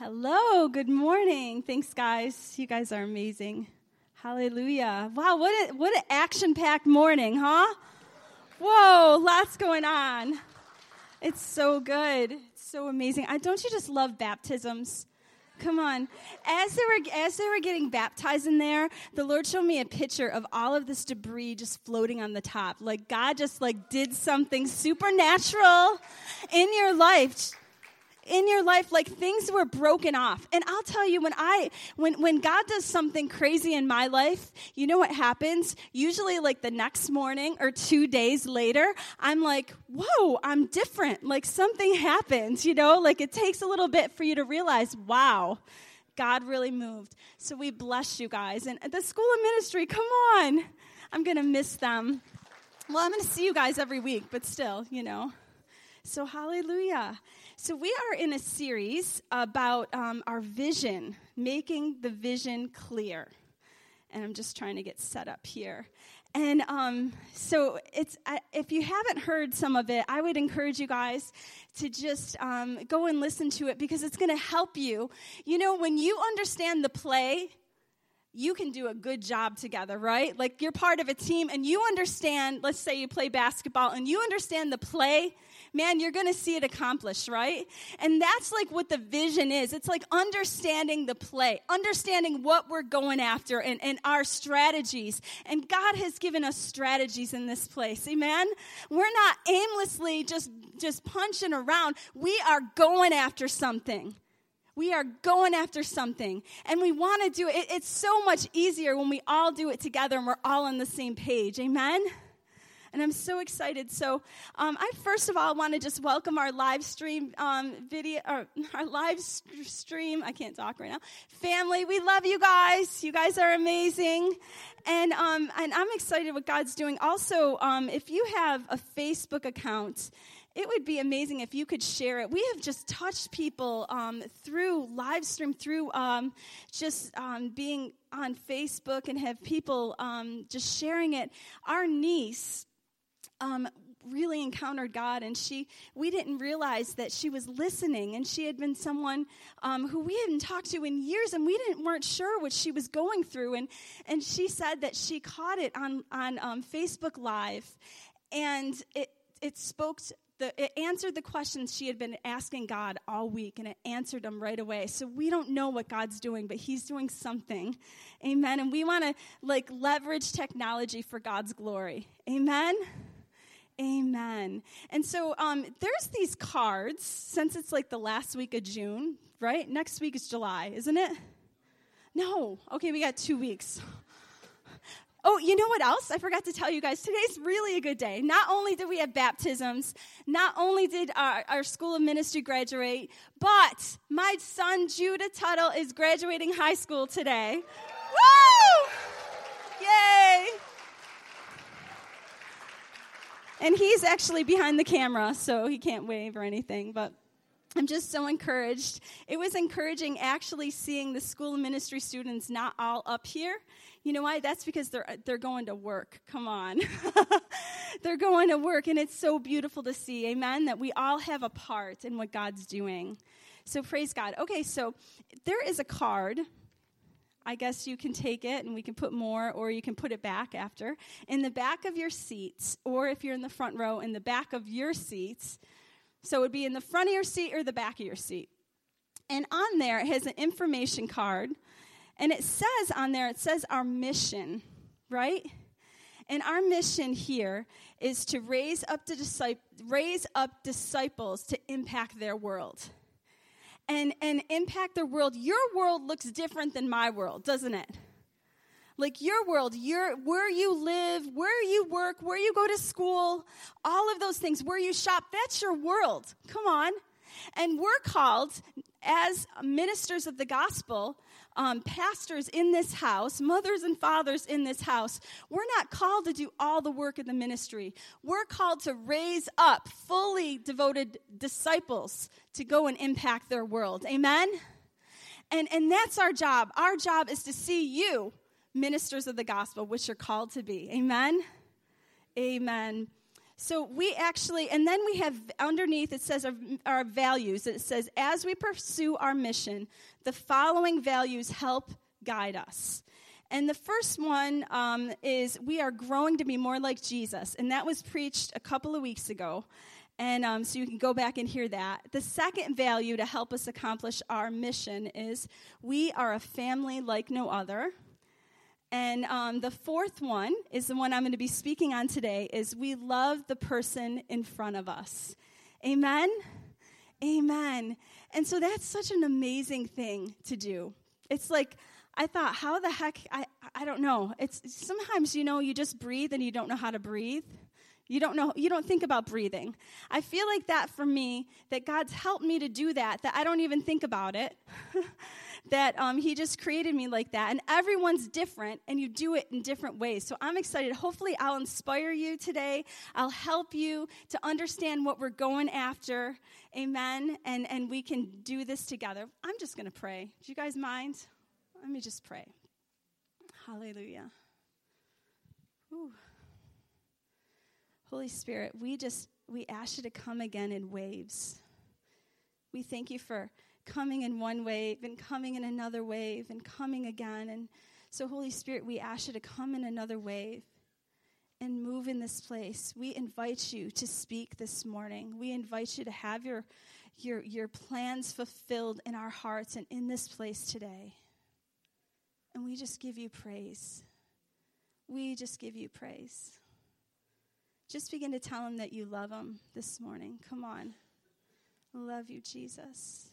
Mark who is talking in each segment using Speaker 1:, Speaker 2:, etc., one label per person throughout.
Speaker 1: Hello, good morning. Thanks, guys. You guys are amazing. Hallelujah. Wow, what, a, what an action packed morning, huh? Whoa, lots going on. It's so good. It's so amazing. I, don't you just love baptisms? Come on. As they were as they were getting baptized in there, the Lord showed me a picture of all of this debris just floating on the top. Like God just like did something supernatural in your life in your life like things were broken off. And i'll tell you when i when when god does something crazy in my life you know what happens? Usually like the next morning or two days later i'm like whoa i'm different. Like something happens you know? Like it takes a little bit for you to realize wow god really moved. So we bless you guys. And the school of ministry come on. I'm gonna miss them. Well i'm gonna see you guys every week but still you know? So hallelujah so, we are in a series about um, our vision, making the vision clear. And I'm just trying to get set up here. And um, so, it's if you haven't heard some of it, I would encourage you guys to just um, go and listen to it because it's going to help you. You know, when you understand the play, you can do a good job together, right? Like you're part of a team and you understand, let's say you play basketball and you understand the play man, you're to see it accomplished, right? And that's like what the vision is. It's like understanding the play, understanding what we're going after and, and our strategies. And God has given us strategies in this place. Amen? We're not aimlessly just, just punching around. We are going after something. We are going after something and we want to do it. It's so much easier when we all do it together and we're all on the same page. Amen? and I'm so excited. So, um, I first of all want to just welcome our live stream um, video, or our live stream. I can't talk right now. Family, we love you guys. You guys are amazing, and um, and I'm excited what God's doing. Also, um, if you have a Facebook account it would be amazing if you could share it. We have just touched people um, through live stream, through um, just um, being on Facebook, and have people um, just sharing it. Our niece um, really encountered God, and she we didn't realize that she was listening, and she had been someone um, who we hadn't talked to in years, and we didn't weren't sure what she was going through, and and she said that she caught it on on um, Facebook Live, and it it spoke. The, it answered the questions she had been asking God all week, and it answered them right away. So we don't know what God's doing, but He's doing something. Amen. And we want to like leverage technology for God's glory. Amen. Amen. And so um, there's these cards, since it's like the last week of June, right? Next week is July, isn't it? No. Okay, we got two weeks. Oh, you know what else? I forgot to tell you guys. Today's really a good day. Not only did we have baptisms, not only did our, our school of ministry graduate, but my son Judah Tuttle is graduating high school today. Woo! Yay! And he's actually behind the camera, so he can't wave or anything, but I'm just so encouraged. It was encouraging actually seeing the school of ministry students not all up here. You know why? That's because they're they're going to work. Come on. they're going to work and it's so beautiful to see. Amen that we all have a part in what God's doing. So praise God. Okay, so there is a card I guess you can take it and we can put more, or you can put it back after. In the back of your seats, or if you're in the front row, in the back of your seats. So it would be in the front of your seat or the back of your seat. And on there, it has an information card. And it says on there, it says our mission, right? And our mission here is to raise up, to raise up disciples to impact their world and, and impact their world, your world looks different than my world, doesn't it? Like your world, your where you live, where you work, where you go to school, all of those things, where you shop, that's your world. Come on. And we're called as ministers of the gospel um, pastors in this house, mothers and fathers in this house, we're not called to do all the work in the ministry. We're called to raise up fully devoted disciples to go and impact their world. Amen? And, and that's our job. Our job is to see you, ministers of the gospel, which you're called to be. Amen? Amen. So we actually, and then we have underneath it says our, our, values. It says, as we pursue our mission, the following values help guide us. And the first one um, is we are growing to be more like Jesus. And that was preached a couple of weeks ago. And um, so you can go back and hear that. The second value to help us accomplish our mission is we are a family like no other. And um, the fourth one is the one I'm going to be speaking on today is we love the person in front of us. Amen? Amen. And so that's such an amazing thing to do. It's like, I thought, how the heck, I, I don't know. It's sometimes, you know, you just breathe and you don't know how to breathe. You don't know, you don't think about breathing. I feel like that for me, that God's helped me to do that, that I don't even think about it. that um, He just created me like that. And everyone's different, and you do it in different ways. So I'm excited. Hopefully, I'll inspire you today. I'll help you to understand what we're going after. Amen. And, and we can do this together. I'm just going to pray. Do you guys mind? Let me just pray. Hallelujah. Ooh. Holy Spirit, we just we ask you to come again in waves. We thank you for coming in one wave and coming in another wave and coming again. And so, Holy Spirit, we ask you to come in another wave and move in this place. We invite you to speak this morning. We invite you to have your, your, your plans fulfilled in our hearts and in this place today. And we just give you praise. We just give you praise. Just begin to tell him that you love him this morning. Come on. Love you, Jesus.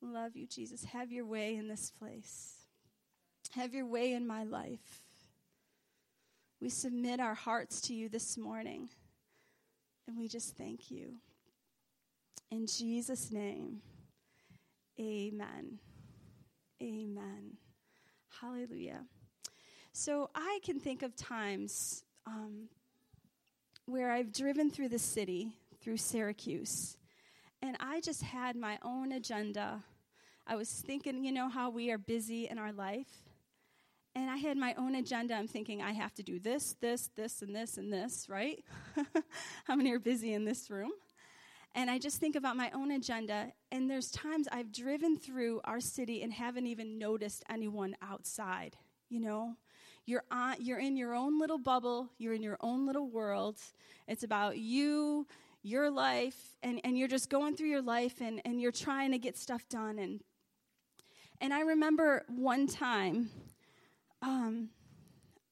Speaker 1: Love you, Jesus. Have your way in this place. Have your way in my life. We submit our hearts to you this morning. And we just thank you. In Jesus' name, amen. Amen. Hallelujah. So I can think of times um, where I've driven through the city, through Syracuse, and I just had my own agenda. I was thinking, you know, how we are busy in our life. And I had my own agenda. I'm thinking, I have to do this, this, this, and this, and this, right? how many are busy in this room? And I just think about my own agenda. And there's times I've driven through our city and haven't even noticed anyone outside, you know? You're, on, you're in your own little bubble, you're in your own little world. It's about you, your life, and, and you're just going through your life and, and you're trying to get stuff done. And, and I remember one time, um,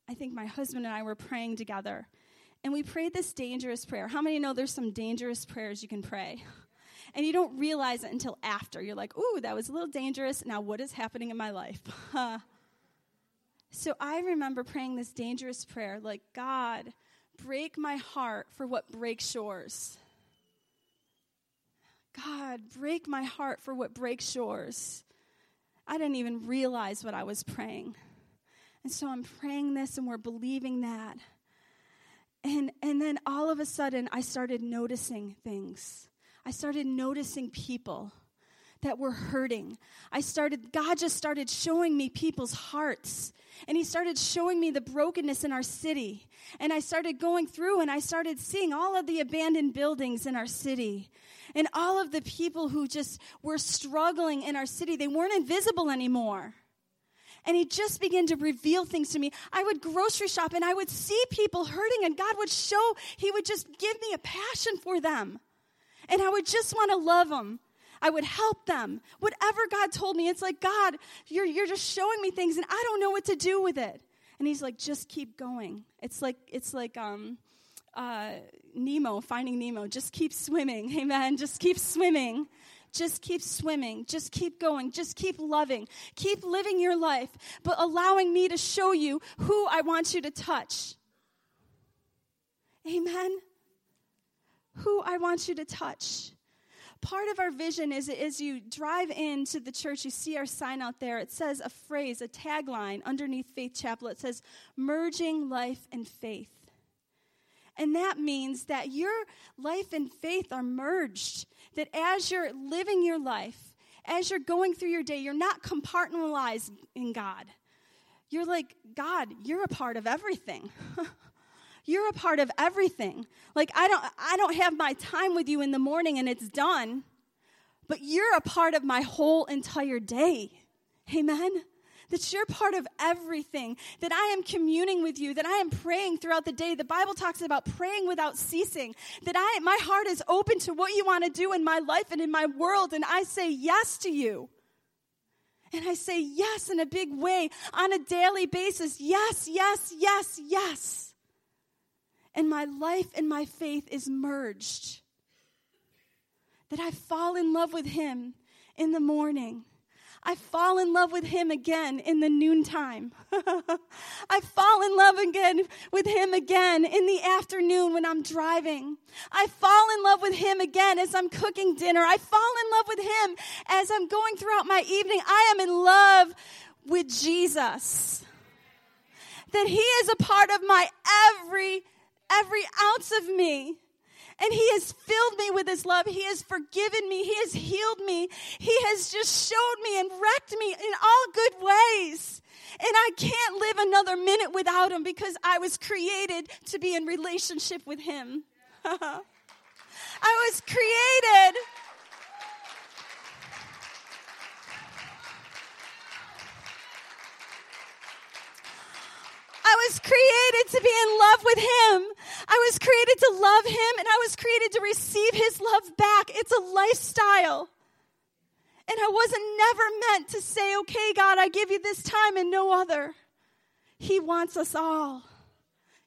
Speaker 1: I think my husband and I were praying together, and we prayed this dangerous prayer. How many know there's some dangerous prayers you can pray? And you don't realize it until after. You're like, ooh, that was a little dangerous. Now, what is happening in my life? So I remember praying this dangerous prayer like, God, break my heart for what breaks yours. God, break my heart for what breaks yours. I didn't even realize what I was praying. And so I'm praying this and we're believing that. And, and then all of a sudden, I started noticing things. I started noticing people that were hurting. I started, God just started showing me people's hearts. And He started showing me the brokenness in our city. And I started going through and I started seeing all of the abandoned buildings in our city. And all of the people who just were struggling in our city. They weren't invisible anymore. And he just began to reveal things to me. I would grocery shop and I would see people hurting, and God would show, He would just give me a passion for them. And I would just want to love them. I would help them. Whatever God told me, it's like, God, you're, you're just showing me things and I don't know what to do with it. And he's like, just keep going. It's like, it's like, um, uh, Nemo, finding Nemo. Just keep swimming. Amen. Just keep swimming. Just keep swimming. Just keep going. Just keep loving. Keep living your life, but allowing me to show you who I want you to touch. Amen. Who I want you to touch part of our vision is as you drive into the church, you see our sign out there. It says a phrase, a tagline underneath Faith Chapel. It says, merging life and faith. And that means that your life and faith are merged. That as you're living your life, as you're going through your day, you're not compartmentalized in God. You're like, God, you're a part of everything. You're a part of everything. Like I don't I don't have my time with you in the morning and it's done. But you're a part of my whole entire day. Amen. That you're part of everything, that I am communing with you, that I am praying throughout the day. The Bible talks about praying without ceasing, that I, my heart is open to what you want to do in my life and in my world, and I say yes to you. And I say yes in a big way on a daily basis. Yes, yes, yes, yes. And my life and my faith is merged. That I fall in love with Him in the morning I fall in love with him again in the noontime. I fall in love again with him again in the afternoon when I'm driving. I fall in love with him again as I'm cooking dinner. I fall in love with him as I'm going throughout my evening. I am in love with Jesus. That he is a part of my every every ounce of me. And He has filled me with His love. He has forgiven me. He has healed me. He has just showed me and wrecked me in all good ways. And I can't live another minute without Him because I was created to be in relationship with Him. I was created I was created to be in love with Him. I was created to love Him and I was created to receive His love back. It's a lifestyle. And I wasn't never meant to say, okay, God, I give you this time and no other. He wants us all.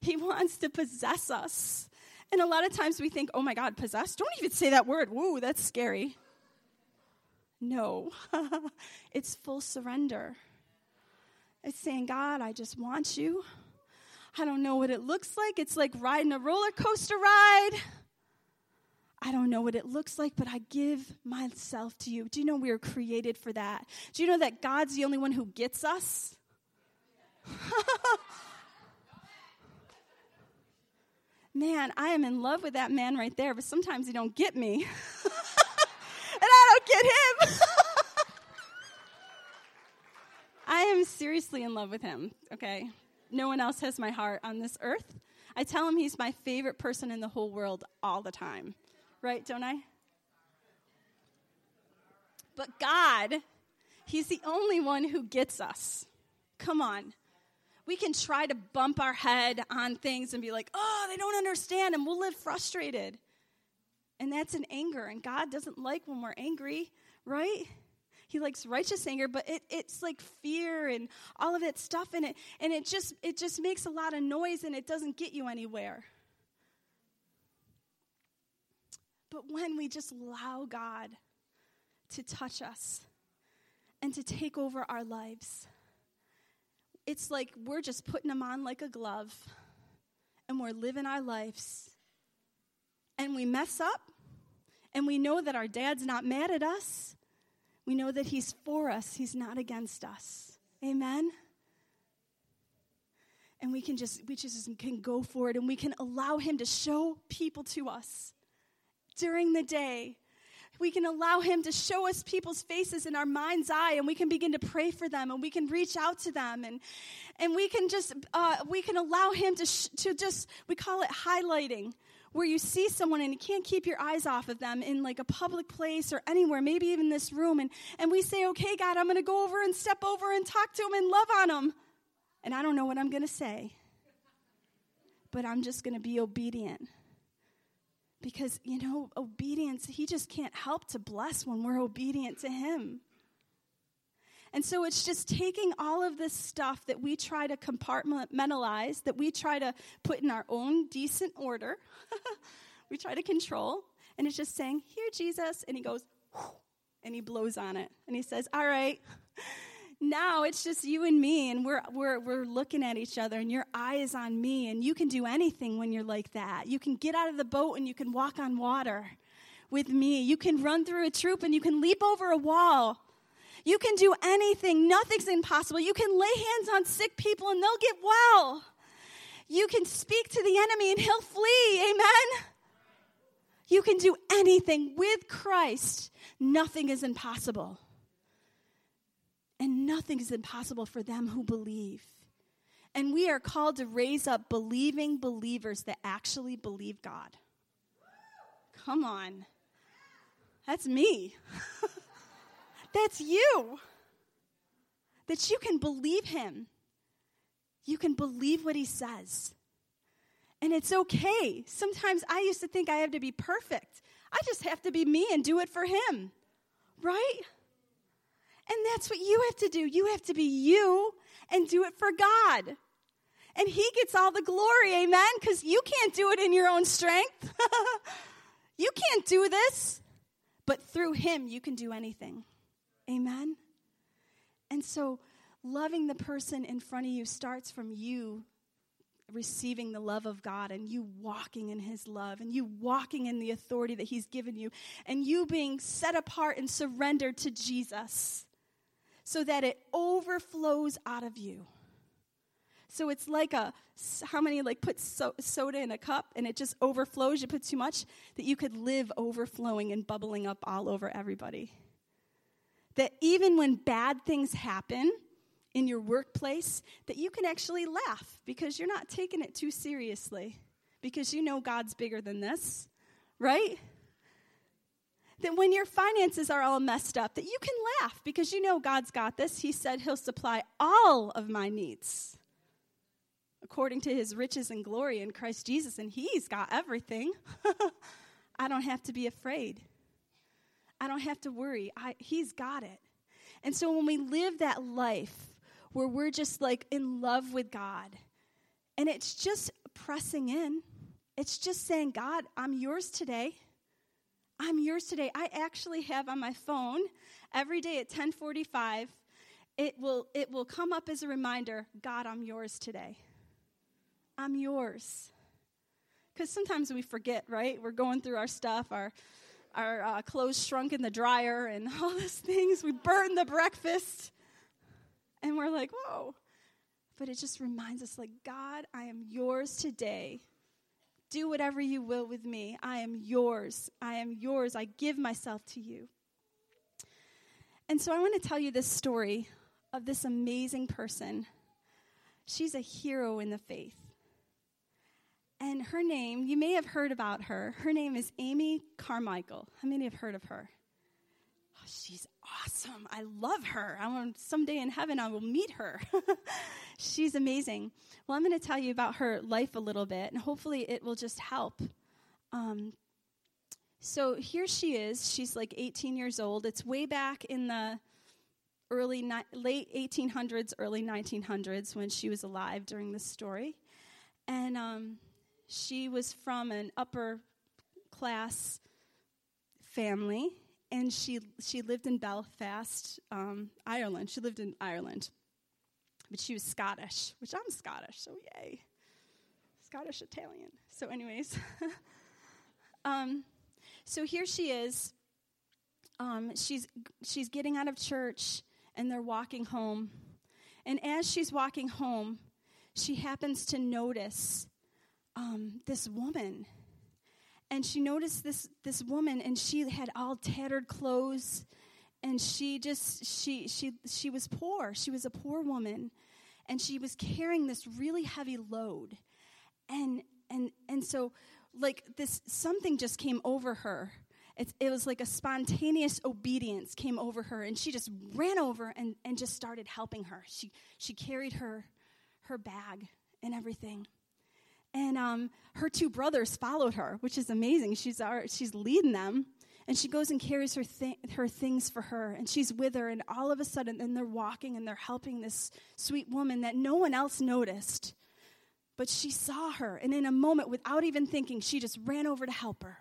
Speaker 1: He wants to possess us. And a lot of times we think, oh my God, possess? Don't even say that word. Woo, that's scary. No, it's full surrender. It's saying, God, I just want you. I don't know what it looks like. It's like riding a roller coaster ride. I don't know what it looks like, but I give myself to you. Do you know we are created for that? Do you know that God's the only one who gets us? man, I am in love with that man right there, but sometimes he don't get me. and I don't get him. I am seriously in love with him, okay? No one else has my heart on this earth. I tell him he's my favorite person in the whole world all the time. Right, don't I? But God, he's the only one who gets us. Come on. We can try to bump our head on things and be like, oh, they don't understand, and we'll live frustrated. And that's an anger, and God doesn't like when we're angry, right? He likes righteous anger, but it, it's like fear and all of that stuff in it. And it just it just makes a lot of noise and it doesn't get you anywhere. But when we just allow God to touch us and to take over our lives, it's like we're just putting them on like a glove and we're living our lives. And we mess up and we know that our dad's not mad at us we know that He's for us, He's not against us. Amen? And we can just, we just can go for it and we can allow Him to show people to us during the day. We can allow Him to show us people's faces in our mind's eye and we can begin to pray for them and we can reach out to them and, and we can just, uh, we can allow Him to, sh- to just, we call it highlighting where you see someone and you can't keep your eyes off of them in like a public place or anywhere, maybe even this room, and, and we say, okay, God, I'm going to go over and step over and talk to them and love on them. And I don't know what I'm going to say, but I'm just going to be obedient. Because, you know, obedience, He just can't help to bless when we're obedient to Him. And so it's just taking all of this stuff that we try to compartmentalize, that we try to put in our own decent order, we try to control, and it's just saying, Here, Jesus. And he goes, and he blows on it. And he says, All right. Now it's just you and me, and we're, we're, we're looking at each other, and your eye is on me, and you can do anything when you're like that. You can get out of the boat and you can walk on water with me. You can run through a troop and you can leap over a wall you can do anything, nothing's impossible. You can lay hands on sick people and they'll get well. You can speak to the enemy and he'll flee. Amen. You can do anything with Christ. Nothing is impossible. And nothing is impossible for them who believe. And we are called to raise up believing believers that actually believe God. Come on. That's me. That's you. That you can believe Him. You can believe what He says. And it's okay. Sometimes I used to think I have to be perfect. I just have to be me and do it for Him. Right? And that's what you have to do. You have to be you and do it for God. And He gets all the glory, amen? Because you can't do it in your own strength. you can't do this. But through Him, you can do anything. Amen? And so, loving the person in front of you starts from you receiving the love of God and you walking in His love and you walking in the authority that He's given you and you being set apart and surrendered to Jesus so that it overflows out of you. So it's like a how many like put so, soda in a cup and it just overflows. You put too much that you could live overflowing and bubbling up all over everybody. That even when bad things happen in your workplace, that you can actually laugh because you're not taking it too seriously because you know God's bigger than this, right? that when your finances are all messed up, that you can laugh because you know God's got this. He said He'll supply all of my needs according to His riches and glory in Christ Jesus, and He's got everything. I don't have to be afraid. I don't have to worry. I, he's got it. And so when we live that life where we're just like in love with God, and it's just pressing in, it's just saying, God, I'm yours today. I'm yours today. I actually have on my phone every day at 1045, it will, it will come up as a reminder God, I'm yours today. I'm yours. Because sometimes we forget, right? We're going through our stuff, our, our uh, clothes shrunk in the dryer, and all those things. We burned the breakfast, and we're like, whoa. But it just reminds us, like, God, I am yours today. Do whatever you will with me. I am yours. I am yours. I give myself to you. And so I want to tell you this story of this amazing person. She's a hero in the faith. And her name, you may have heard about her. Her name is Amy Carmichael. How many have heard of her? Oh, she's awesome. I love her. I want someday in heaven I will meet her. She's amazing. Well, I'm going to tell you about her life a little bit, and hopefully it will just help. Um, so here she is. She's like 18 years old. It's way back in the early ni- late 1800s, early 1900s when she was alive during this story, and um, she was from an upper class family and she she lived in Belfast, um, Ireland. She lived in Ireland, but she was Scottish, which I'm Scottish, so yay, Scottish Italian. So, anyways, um, so here she is. Um, she's she's getting out of church, and they're walking home, and as she's walking home, she happens to notice um, this woman. And she noticed this this woman and she had all tattered clothes and she just she she she was poor. She was a poor woman. And she was carrying this really heavy load. And and and so like this something just came over her. It, it was like a spontaneous obedience came over her and she just ran over and, and just started helping her. She she carried her her bag and everything and um, her two brothers followed her, which is amazing. She's, our, she's leading them. And she goes and carries her, th- her things for her. And she's with her. And all of a sudden, then they're walking and they're helping this sweet woman that no one else noticed. But she saw her. And in a moment, without even thinking, she just ran over to help her.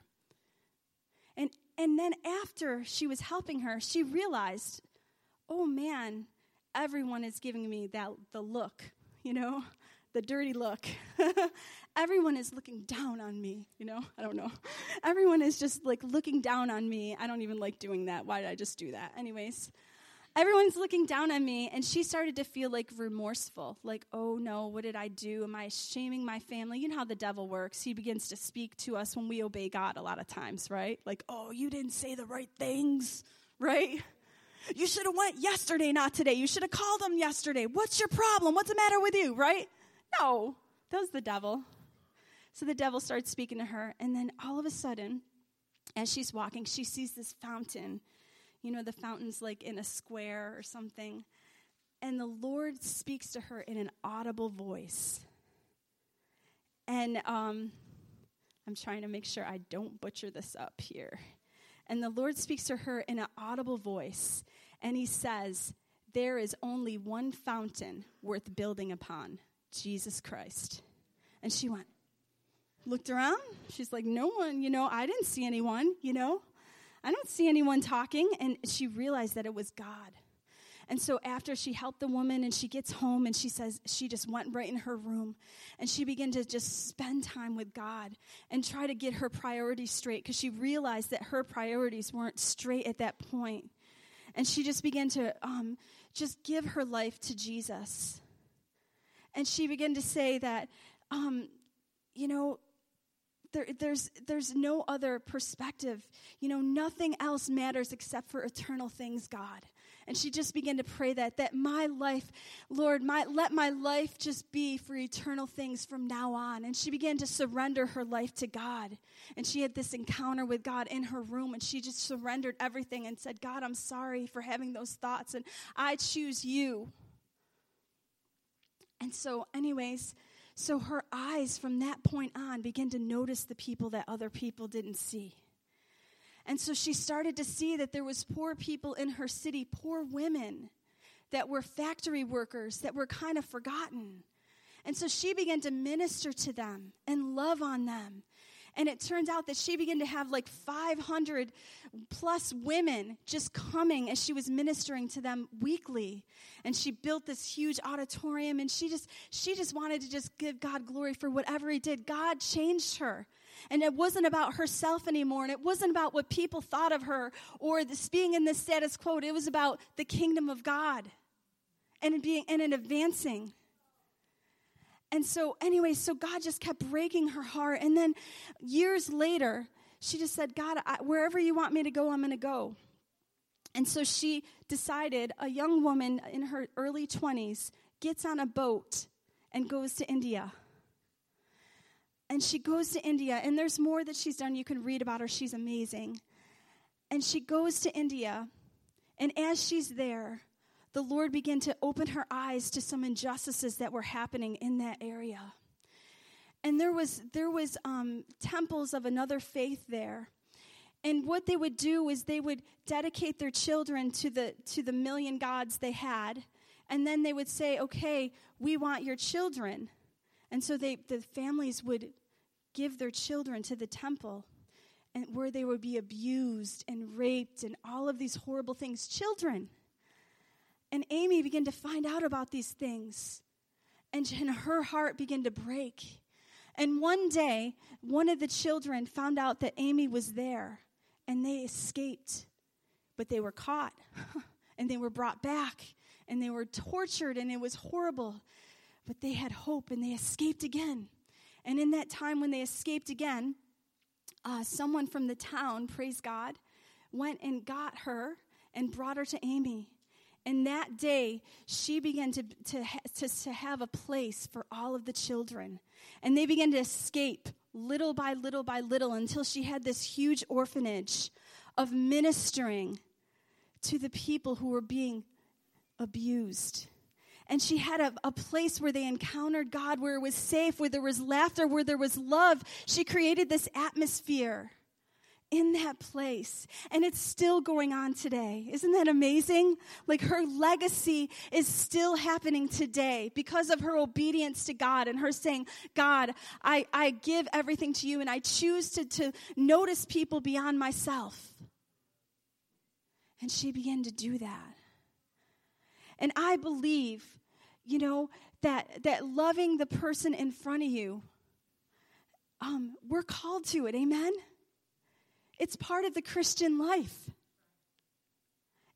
Speaker 1: And, and then after she was helping her, she realized, oh man, everyone is giving me that the look, you know? The dirty look. Everyone is looking down on me, you know? I don't know. Everyone is just like looking down on me. I don't even like doing that. Why did I just do that? Anyways, everyone's looking down on me, and she started to feel like remorseful. Like, oh no, what did I do? Am I shaming my family? You know how the devil works. He begins to speak to us when we obey God a lot of times, right? Like, oh, you didn't say the right things, right? You should have went yesterday, not today. You should have called them yesterday. What's your problem? What's the matter with you, right? No, that was the devil. So the devil starts speaking to her, and then all of a sudden, as she's walking, she sees this fountain. You know, the fountain's like in a square or something. And the Lord speaks to her in an audible voice. And um, I'm trying to make sure I don't butcher this up here. And the Lord speaks to her in an audible voice, and he says, There is only one fountain worth building upon Jesus Christ. And she went, looked around. She's like, No one, you know, I didn't see anyone, you know, I don't see anyone talking. And she realized that it was God. And so after she helped the woman and she gets home and she says she just went right in her room and she began to just spend time with God and try to get her priorities straight because she realized that her priorities weren't straight at that point. And she just began to um, just give her life to Jesus. And she began to say that, um, you know, there, there's, there's no other perspective. You know, nothing else matters except for eternal things, God. And she just began to pray that, that my life, Lord, my, let my life just be for eternal things from now on. And she began to surrender her life to God. And she had this encounter with God in her room, and she just surrendered everything and said, God, I'm sorry for having those thoughts, and I choose you. And so, anyways, so her eyes from that point on began to notice the people that other people didn't see. And so she started to see that there was poor people in her city, poor women that were factory workers that were kind of forgotten. And so she began to minister to them and love on them and it turns out that she began to have like 500 plus women just coming as she was ministering to them weekly. And she built this huge auditorium and she just she just wanted to just give God glory for whatever he did. God changed her. And it wasn't about herself anymore, and it wasn't about what people thought of her or this being in this status quo. It was about the kingdom of God and being and in advancing. And so, anyway, so God just kept breaking her heart. And then years later, she just said, God, I, wherever you want me to go, I'm going to go. And so she decided, a young woman in her early 20s gets on a boat and goes to India. And she goes to India, and there's more that she's done. You can read about her, she's amazing. And she goes to India, and as she's there, the Lord began to open her eyes to some injustices that were happening in that area. And there was there was um, temples of another faith there. And what they would do is they would dedicate their children to the to the million gods they had, and then they would say, "Okay, we want your children." And so they the families would give their children to the temple and where they would be abused and raped and all of these horrible things children and Amy began to find out about these things, and her heart began to break. And one day, one of the children found out that Amy was there, and they escaped. But they were caught, and they were brought back, and they were tortured, and it was horrible. But they had hope, and they escaped again. And in that time when they escaped again, uh, someone from the town, praise God, went and got her and brought her to Amy. And that day, she began to, to, to, to have a place for all of the children. And they began to escape little by little by little until she had this huge orphanage of ministering to the people who were being abused. And she had a, a, place where they encountered God, where it was safe, where there was laughter, where there was love. She created this atmosphere in that place. And it's still going on today. Isn't that amazing? Like her legacy is still happening today because of her obedience to God and her saying, God, I, I give everything to you and I choose to, to notice people beyond myself. And she began to do that. And I believe, you know, that, that loving the person in front of you, um, we're called to it. Amen? It's part of the Christian life.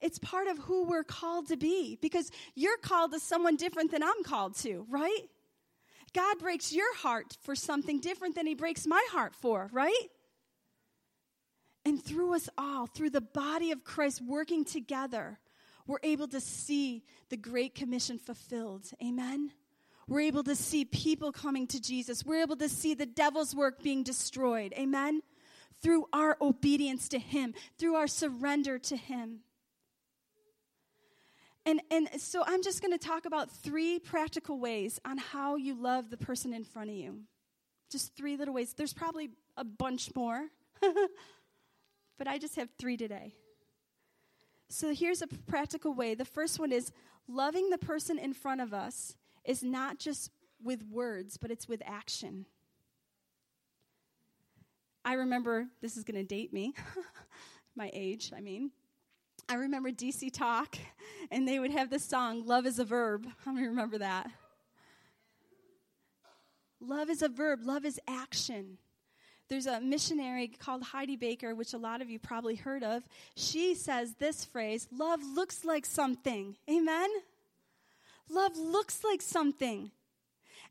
Speaker 1: It's part of who we're called to be because you're called to someone different than I'm called to, right? God breaks your heart for something different than He breaks my heart for, right? And through us all, through the body of Christ working together, we're able to see the Great Commission fulfilled. Amen? We're able to see people coming to Jesus. We're able to see the devil's work being destroyed. Amen? Through our obedience to Him, through our surrender to Him. And, and so I'm just going to talk about three practical ways on how you love the person in front of you. Just three little ways. There's probably a bunch more, but I just have three today. So here's a practical way. The first one is loving the person in front of us is not just with words, but it's with action. I remember, this is going to date me, my age, I mean. I remember DC Talk, and they would have the song, Love is a Verb. How many remember that? Love is a verb, love is action. There's a missionary called Heidi Baker, which a lot of you probably heard of. She says this phrase love looks like something. Amen? Love looks like something.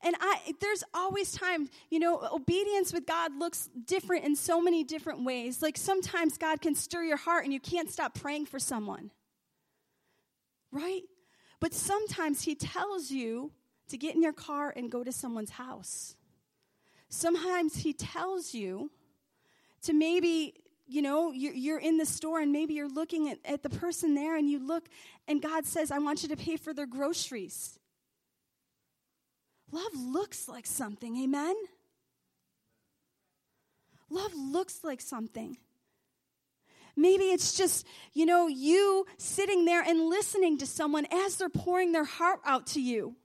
Speaker 1: And I, there's always time, you know, obedience with God looks different in so many different ways. Like sometimes God can stir your heart and you can't stop praying for someone. Right? But sometimes He tells you to get in your car and go to someone's house. Sometimes He tells you to maybe you know, you're, in the store and maybe you're looking at, at the person there and you look and God says, I want you to pay for their groceries. Love looks like something, amen? Love looks like something. Maybe it's just, you know, you sitting there and listening to someone as they're pouring their heart out to you.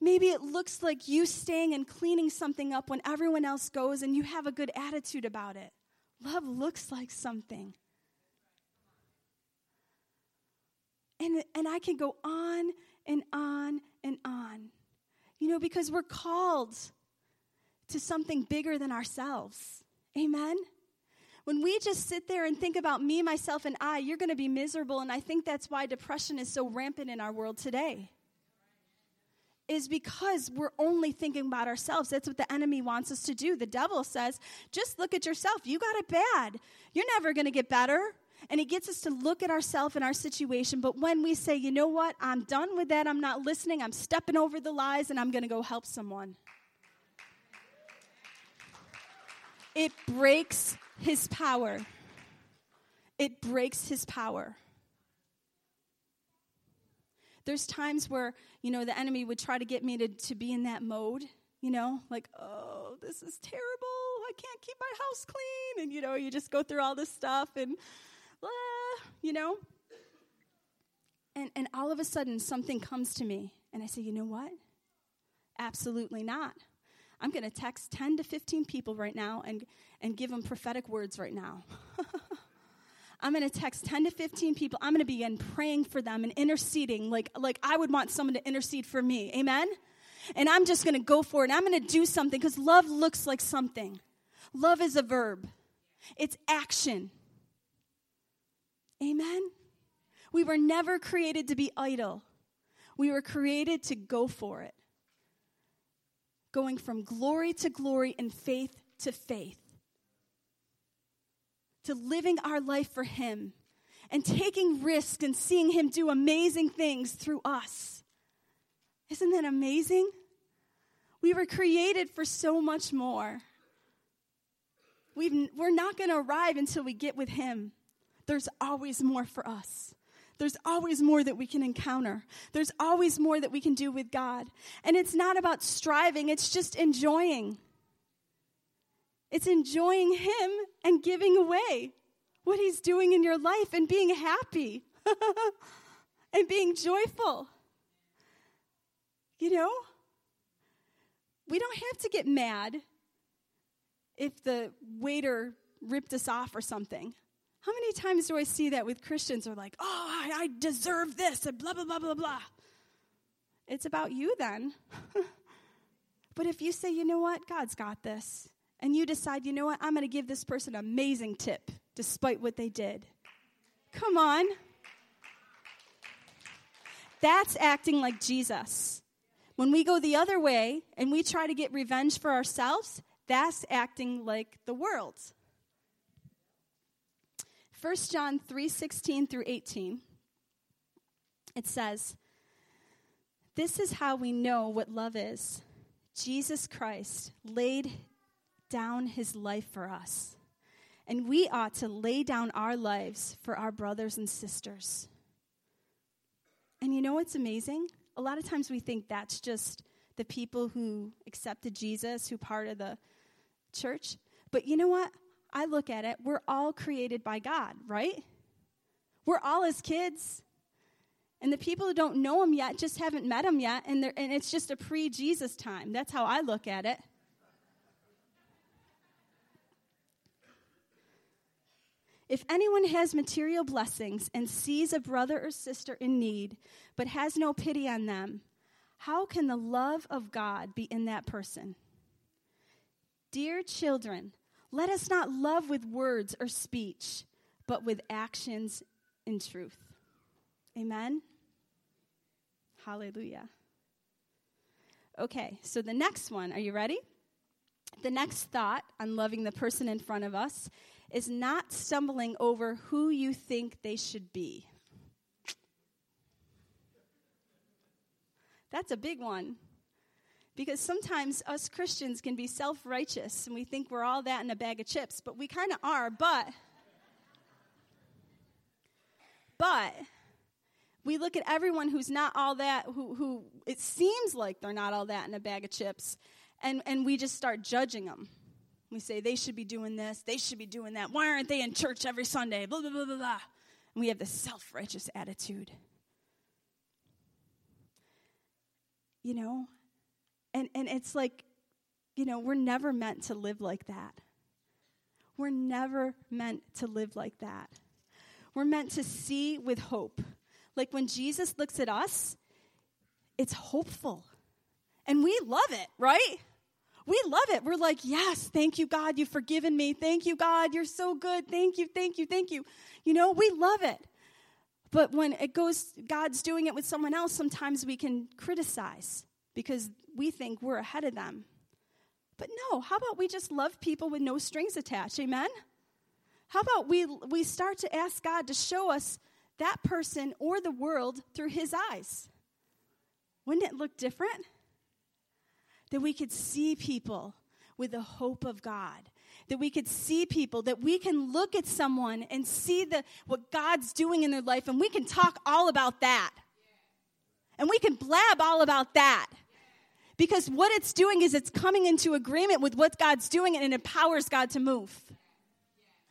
Speaker 1: Maybe it looks like you staying and cleaning something up when everyone else goes and you have a good attitude about it. Love looks like something. And, and I can go on and on and on. You know, because we're called to something bigger than ourselves. Amen? When we just sit there and think about me, myself, and I, you're going to be miserable. And I think that's why depression is so rampant in our world today is because we're only thinking about ourselves. That's what the enemy wants us to do. The devil says, just look at yourself. You got it bad. You're never going to get better. And it gets us to look at ourselves and our situation. But when we say, you know what, I'm done with that, I'm not listening, I'm stepping over the lies, and I'm going to go help someone, it breaks his power. It breaks his power there's times where, you know, the enemy would try to get me to, to be in that mode, you know, like, oh, this is terrible. I can't keep my house clean. And, you know, you just go through all this stuff and, Uh, you know. And, and all of a sudden, something comes to me. And I say, you know what? Absolutely not. I'm going to text 10 to 15 people right now and, and give them prophetic words right now. I'm going to text 10 to 15 people. I'm going to begin praying for them and interceding like, like I would want someone to intercede for me. Amen? And I'm just going to go for it. I'm going to do something because love looks like something. Love is a verb, it's action. Amen? We were never created to be idle, we were created to go for it. Going from glory to glory and faith to faith to living our life for Him and taking risks and seeing Him do amazing things through us. Isn't that amazing? We were created for so much more. we we're not going to arrive until we get with Him. There's always more for us. There's always more that we can encounter. There's always more that we can do with God. And it's not about striving, it's just enjoying. It's enjoying Him and giving away what He's doing in your life and being happy and being joyful. You know? We don't have to get mad if the waiter ripped us off or something. How many times do I see that with Christians who are like, oh, I, I deserve this, and blah, blah, blah, blah, blah. It's about you then. but if you say, you know what, God's got this, and you decide, you know what, I'm going to give this person an amazing tip despite what they did. Come on. That's acting like Jesus. When we go the other way and we try to get revenge for ourselves, that's acting like the world. 1 John 3:16 through 18, it says, This is how we know what love is. Jesus Christ laid down his life for us. And we ought to lay down our lives for our brothers and sisters. And you know what's amazing? A lot of times we think that's just the people who accepted Jesus, who part of the church. But you know what? I look at it, we're all created by God, right? We're all his kids. And the people who don't know him yet just haven't met him yet, and, and it's just a pre Jesus time. That's how I look at it. If anyone has material blessings and sees a brother or sister in need, but has no pity on them, how can the love of God be in that person? Dear children, let us not love with words or speech, but with actions in truth. Amen? Hallelujah. Okay, so the next one, are you ready? The next thought on loving the person in front of us is not stumbling over who you think they should be. That's a big one. Because sometimes us Christians can be self righteous and we think we're all that in a bag of chips, but we kind of are, but. But we look at everyone who's not all that, who, who it seems like they're not all that in a bag of chips, and, and we just start judging them. We say, they should be doing this, they should be doing that. Why aren't they in church every Sunday? Blah, blah, blah, blah, blah. And we have this self righteous attitude. You know? And, and it's like, you know, we're never meant to live like that. We're never meant to live like that. We're meant to see with hope. Like when Jesus looks at us, it's hopeful. And we love it, right? We love it. We're like, yes, thank you, God, you've forgiven me. Thank you, God, you're so good. Thank you, thank you, thank you. You know, we love it. But when it goes, God's doing it with someone else, sometimes we can criticize because we think we're ahead of them. But no, how about we just love people with no strings attached? Amen? How about we, we start to ask God to show us that person or the world through his eyes? Wouldn't it look different? That we could see people with the hope of God. That we could see people, that we can look at someone and see the, what God's doing in their life, and we can talk all about that. And we can blab all about that. Because what it's doing is it's coming into agreement with what God's doing and it empowers God to move.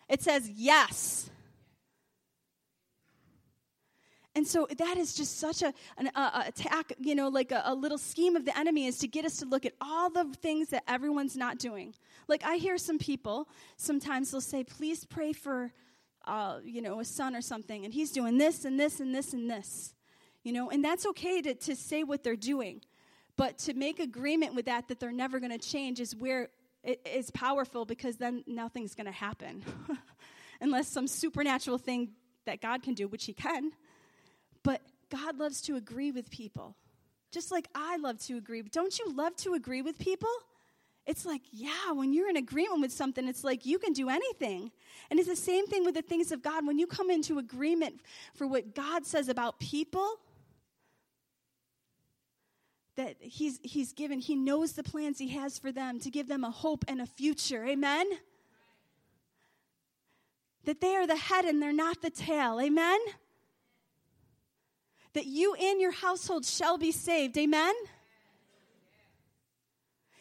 Speaker 1: It says yes. And so that is just such a, an uh, attack, you know, like a, a, little scheme of the enemy is to get us to look at all the things that everyone's not doing. Like I hear some people, sometimes they'll say, please pray for, uh, you know, a son or something, and he's doing this and this and this and this, you know, and that's okay to, to say what they're doing. But to make agreement with that, that they're never going to change, is where it is powerful because then nothing's going to happen. Unless some supernatural thing that God can do, which He can but God loves to agree with people, just like I love to agree. Don't you love to agree with people? It's like, yeah, when you're in agreement with something, it's like you can do anything. And it's the same thing with the things of God. When you come into agreement for what God says about people, that he's, he's given, He knows the plans He has for them to give them a hope and a future. Amen? That they are the head and they're not the tail. Amen? that you and your household shall be saved. Amen?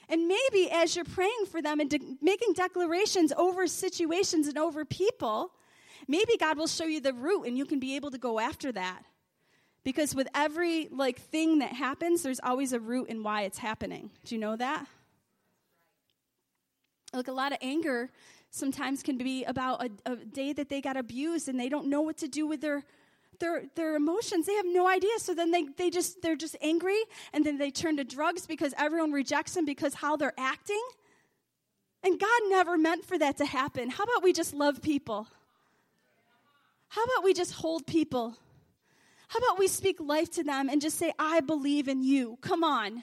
Speaker 1: And maybe as you're praying for them and de- making declarations over situations and over people, maybe God will show you the root and you can be able to go after that. Because with every like thing that happens, there's always a root in why it's happening. Do you know that? Like a lot of anger sometimes can be about a, a day that they got abused and they don't know what to do with their their, their emotions. They have no idea. So then they, they just, they're just angry and then they turn to drugs because everyone rejects them because how they're acting. And God never meant for that to happen. How about we just love people? How about we just hold people? How about we speak life to them and just say, I believe in you? Come on.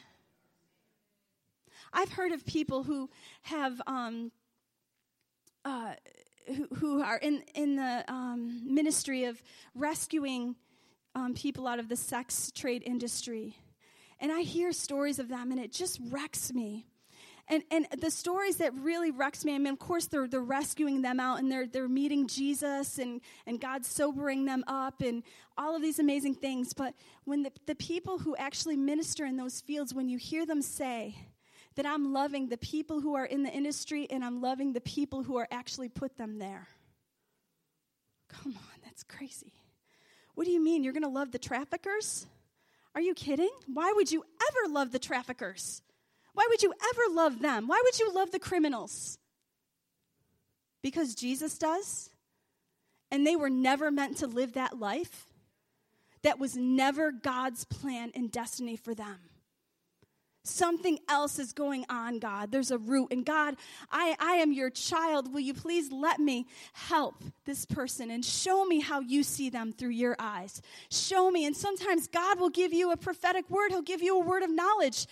Speaker 1: I've heard of people who have um, uh, who, who are in, in the um, ministry of rescuing um, people out of the sex trade industry. And I hear stories of them, and it just wrecks me. And, and the stories that really wrecks me, I mean, of course, they're, they're rescuing them out and they're, they're meeting Jesus and, and God sobering them up and all of these amazing things. But when the, the people who actually minister in those fields, when you hear them say that I'm loving the people who are in the industry and I'm loving the people who are actually put them there. Come on, that's crazy. What do you mean? You're going to love the traffickers? Are you kidding? Why would you ever love the traffickers? Why would you ever love them? Why would you love the criminals? Because Jesus does? And they were never meant to live that life? That was never God's plan and destiny for them. Something else is going on, God. There's a root. And God, I, I am your child. Will you please let me help this person and show me how you see them through your eyes? Show me. And sometimes God will give you a prophetic word, He'll give you a word of knowledge.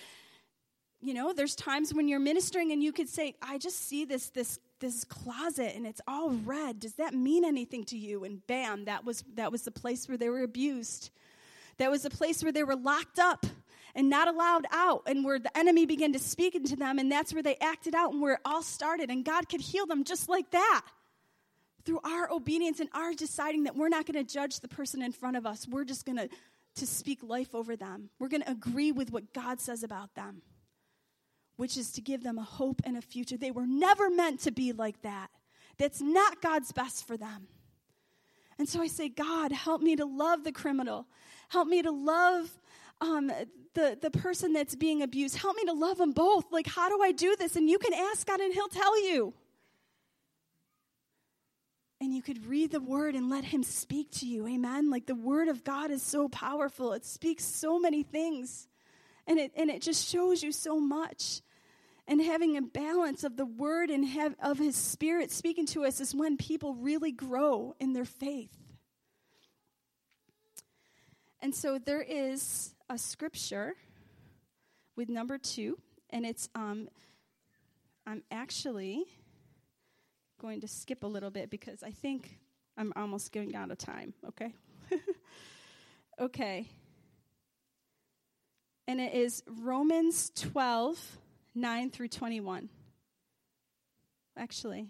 Speaker 1: You know, there's times when you're ministering and you could say, I just see this, this, this closet and it's all red. Does that mean anything to you? And bam, that was, that was the place where they were abused. That was the place where they were locked up and not allowed out, and where the enemy began to speak into them, and that's where they acted out and where it all started. And God could heal them just like that through our obedience and our deciding that we're not going to judge the person in front of us. We're just going to to speak life over them. We're going to agree with what God says about them, which is to give them a hope and a future. They were never meant to be like that. That's not God's best for them. And so I say, God, help me to love the criminal. Help me to love um, the, the person that's being abused. Help me to love them both. Like, how do I do this? And you can ask God and He'll tell you. And you could read the word and let Him speak to you. Amen. Like, the word of God is so powerful, it speaks so many things. And it, and it just shows you so much. And having a balance of the word and have, of His Spirit speaking to us is when people really grow in their faith. And so there is a scripture with number two, and it's um, I'm actually going to skip a little bit because I think I'm almost going out of time. Okay. okay. And it is Romans 12, 9 through 21. Actually,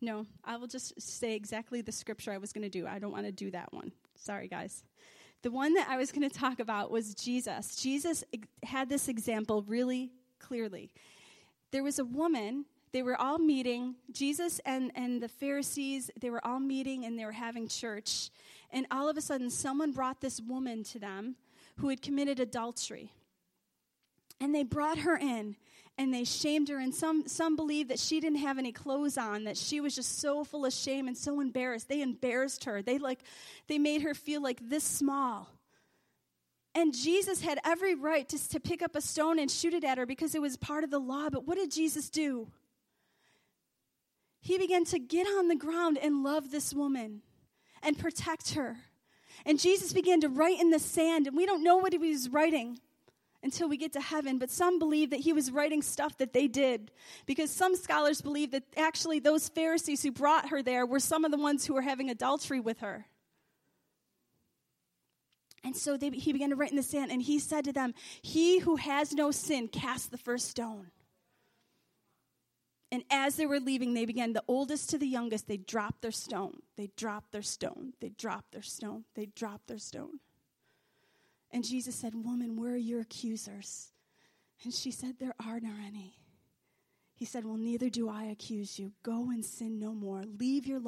Speaker 1: no, I will just say exactly the scripture I was going to do. I don't want to do that one. Sorry, guys. The one that I was going to talk about was Jesus. Jesus had this example really clearly. There was a woman, they were all meeting, Jesus and, and the Pharisees, they were all meeting and they were having church. And all of a sudden, someone brought this woman to them who had committed adultery. And they brought her in and they shamed her. And some some believe that she didn't have any clothes on that she was just so full of shame and so embarrassed. They embarrassed her. They like they made her feel like this small. And jesus had every right to, to pick up a stone and shoot it at her because it was part of the law. But what did jesus do? He began to get on the ground and love this woman and protect her. And jesus began to write in the sand. And we don't know what he was writing until we get to heaven, but some believe that he was writing stuff that they did. Because some scholars believe that actually those Pharisees who brought her there were some of the ones who were having adultery with her. And so they, he began to write in the sand, and he said to them, He who has no sin, cast the first stone. And as they were leaving, they began, the oldest to the youngest, they dropped their stone. They dropped their stone. They dropped their stone. They dropped their stone. And Jesus said, Woman, where are your accusers? And she said, There are nor any. He said, Well, neither do I accuse you. Go and sin no more. Leave your